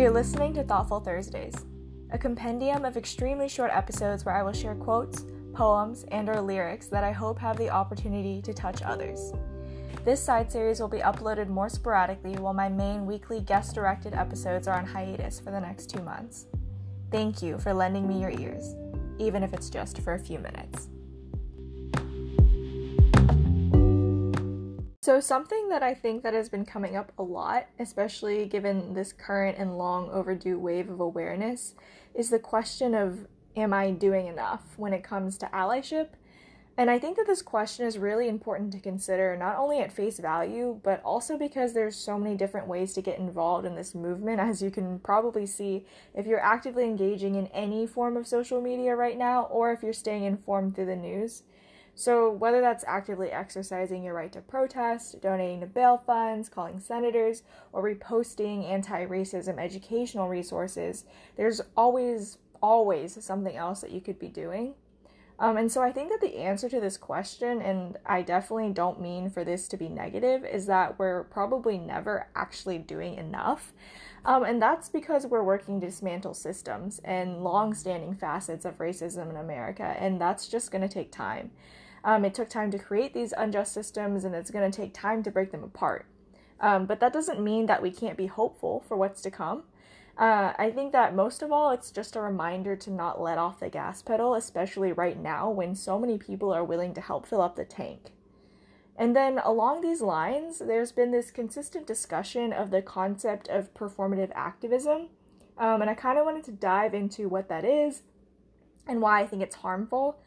You're listening to Thoughtful Thursdays, a compendium of extremely short episodes where I will share quotes, poems, and or lyrics that I hope have the opportunity to touch others. This side series will be uploaded more sporadically while my main weekly guest-directed episodes are on hiatus for the next 2 months. Thank you for lending me your ears, even if it's just for a few minutes. So something that I think that has been coming up a lot, especially given this current and long overdue wave of awareness, is the question of am I doing enough when it comes to allyship? And I think that this question is really important to consider not only at face value, but also because there's so many different ways to get involved in this movement as you can probably see if you're actively engaging in any form of social media right now or if you're staying informed through the news. So, whether that's actively exercising your right to protest, donating to bail funds, calling senators, or reposting anti racism educational resources, there's always, always something else that you could be doing. Um, and so I think that the answer to this question, and I definitely don't mean for this to be negative, is that we're probably never actually doing enough. Um, and that's because we're working to dismantle systems and long standing facets of racism in America, and that's just going to take time. Um, it took time to create these unjust systems, and it's going to take time to break them apart. Um, but that doesn't mean that we can't be hopeful for what's to come. Uh, I think that most of all, it's just a reminder to not let off the gas pedal, especially right now when so many people are willing to help fill up the tank. And then along these lines, there's been this consistent discussion of the concept of performative activism. Um, and I kind of wanted to dive into what that is and why I think it's harmful.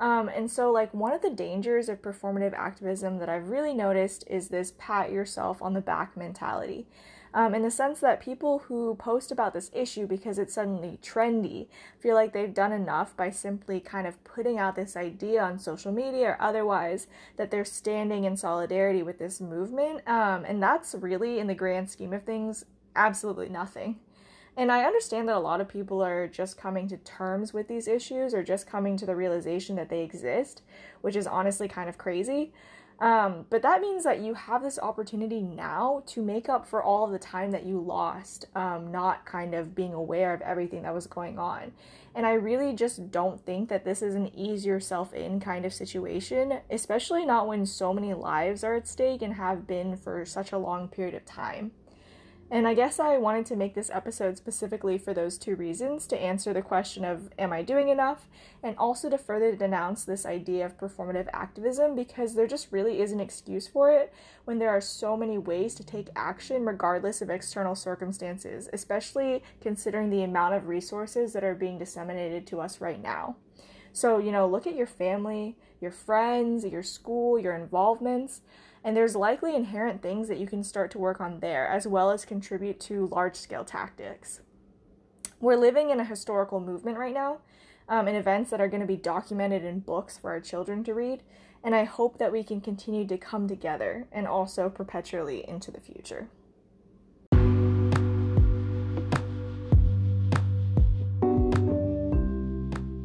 Um, and so, like, one of the dangers of performative activism that I've really noticed is this pat yourself on the back mentality. Um, in the sense that people who post about this issue because it's suddenly trendy feel like they've done enough by simply kind of putting out this idea on social media or otherwise that they're standing in solidarity with this movement. Um, and that's really, in the grand scheme of things, absolutely nothing. And I understand that a lot of people are just coming to terms with these issues or just coming to the realization that they exist, which is honestly kind of crazy. Um, but that means that you have this opportunity now to make up for all the time that you lost, um, not kind of being aware of everything that was going on. And I really just don't think that this is an ease yourself in kind of situation, especially not when so many lives are at stake and have been for such a long period of time. And I guess I wanted to make this episode specifically for those two reasons to answer the question of, am I doing enough? And also to further denounce this idea of performative activism because there just really is an excuse for it when there are so many ways to take action regardless of external circumstances, especially considering the amount of resources that are being disseminated to us right now. So, you know, look at your family, your friends, your school, your involvements and there's likely inherent things that you can start to work on there, as well as contribute to large scale tactics. We're living in a historical movement right now, um, in events that are going to be documented in books for our children to read, and I hope that we can continue to come together and also perpetually into the future.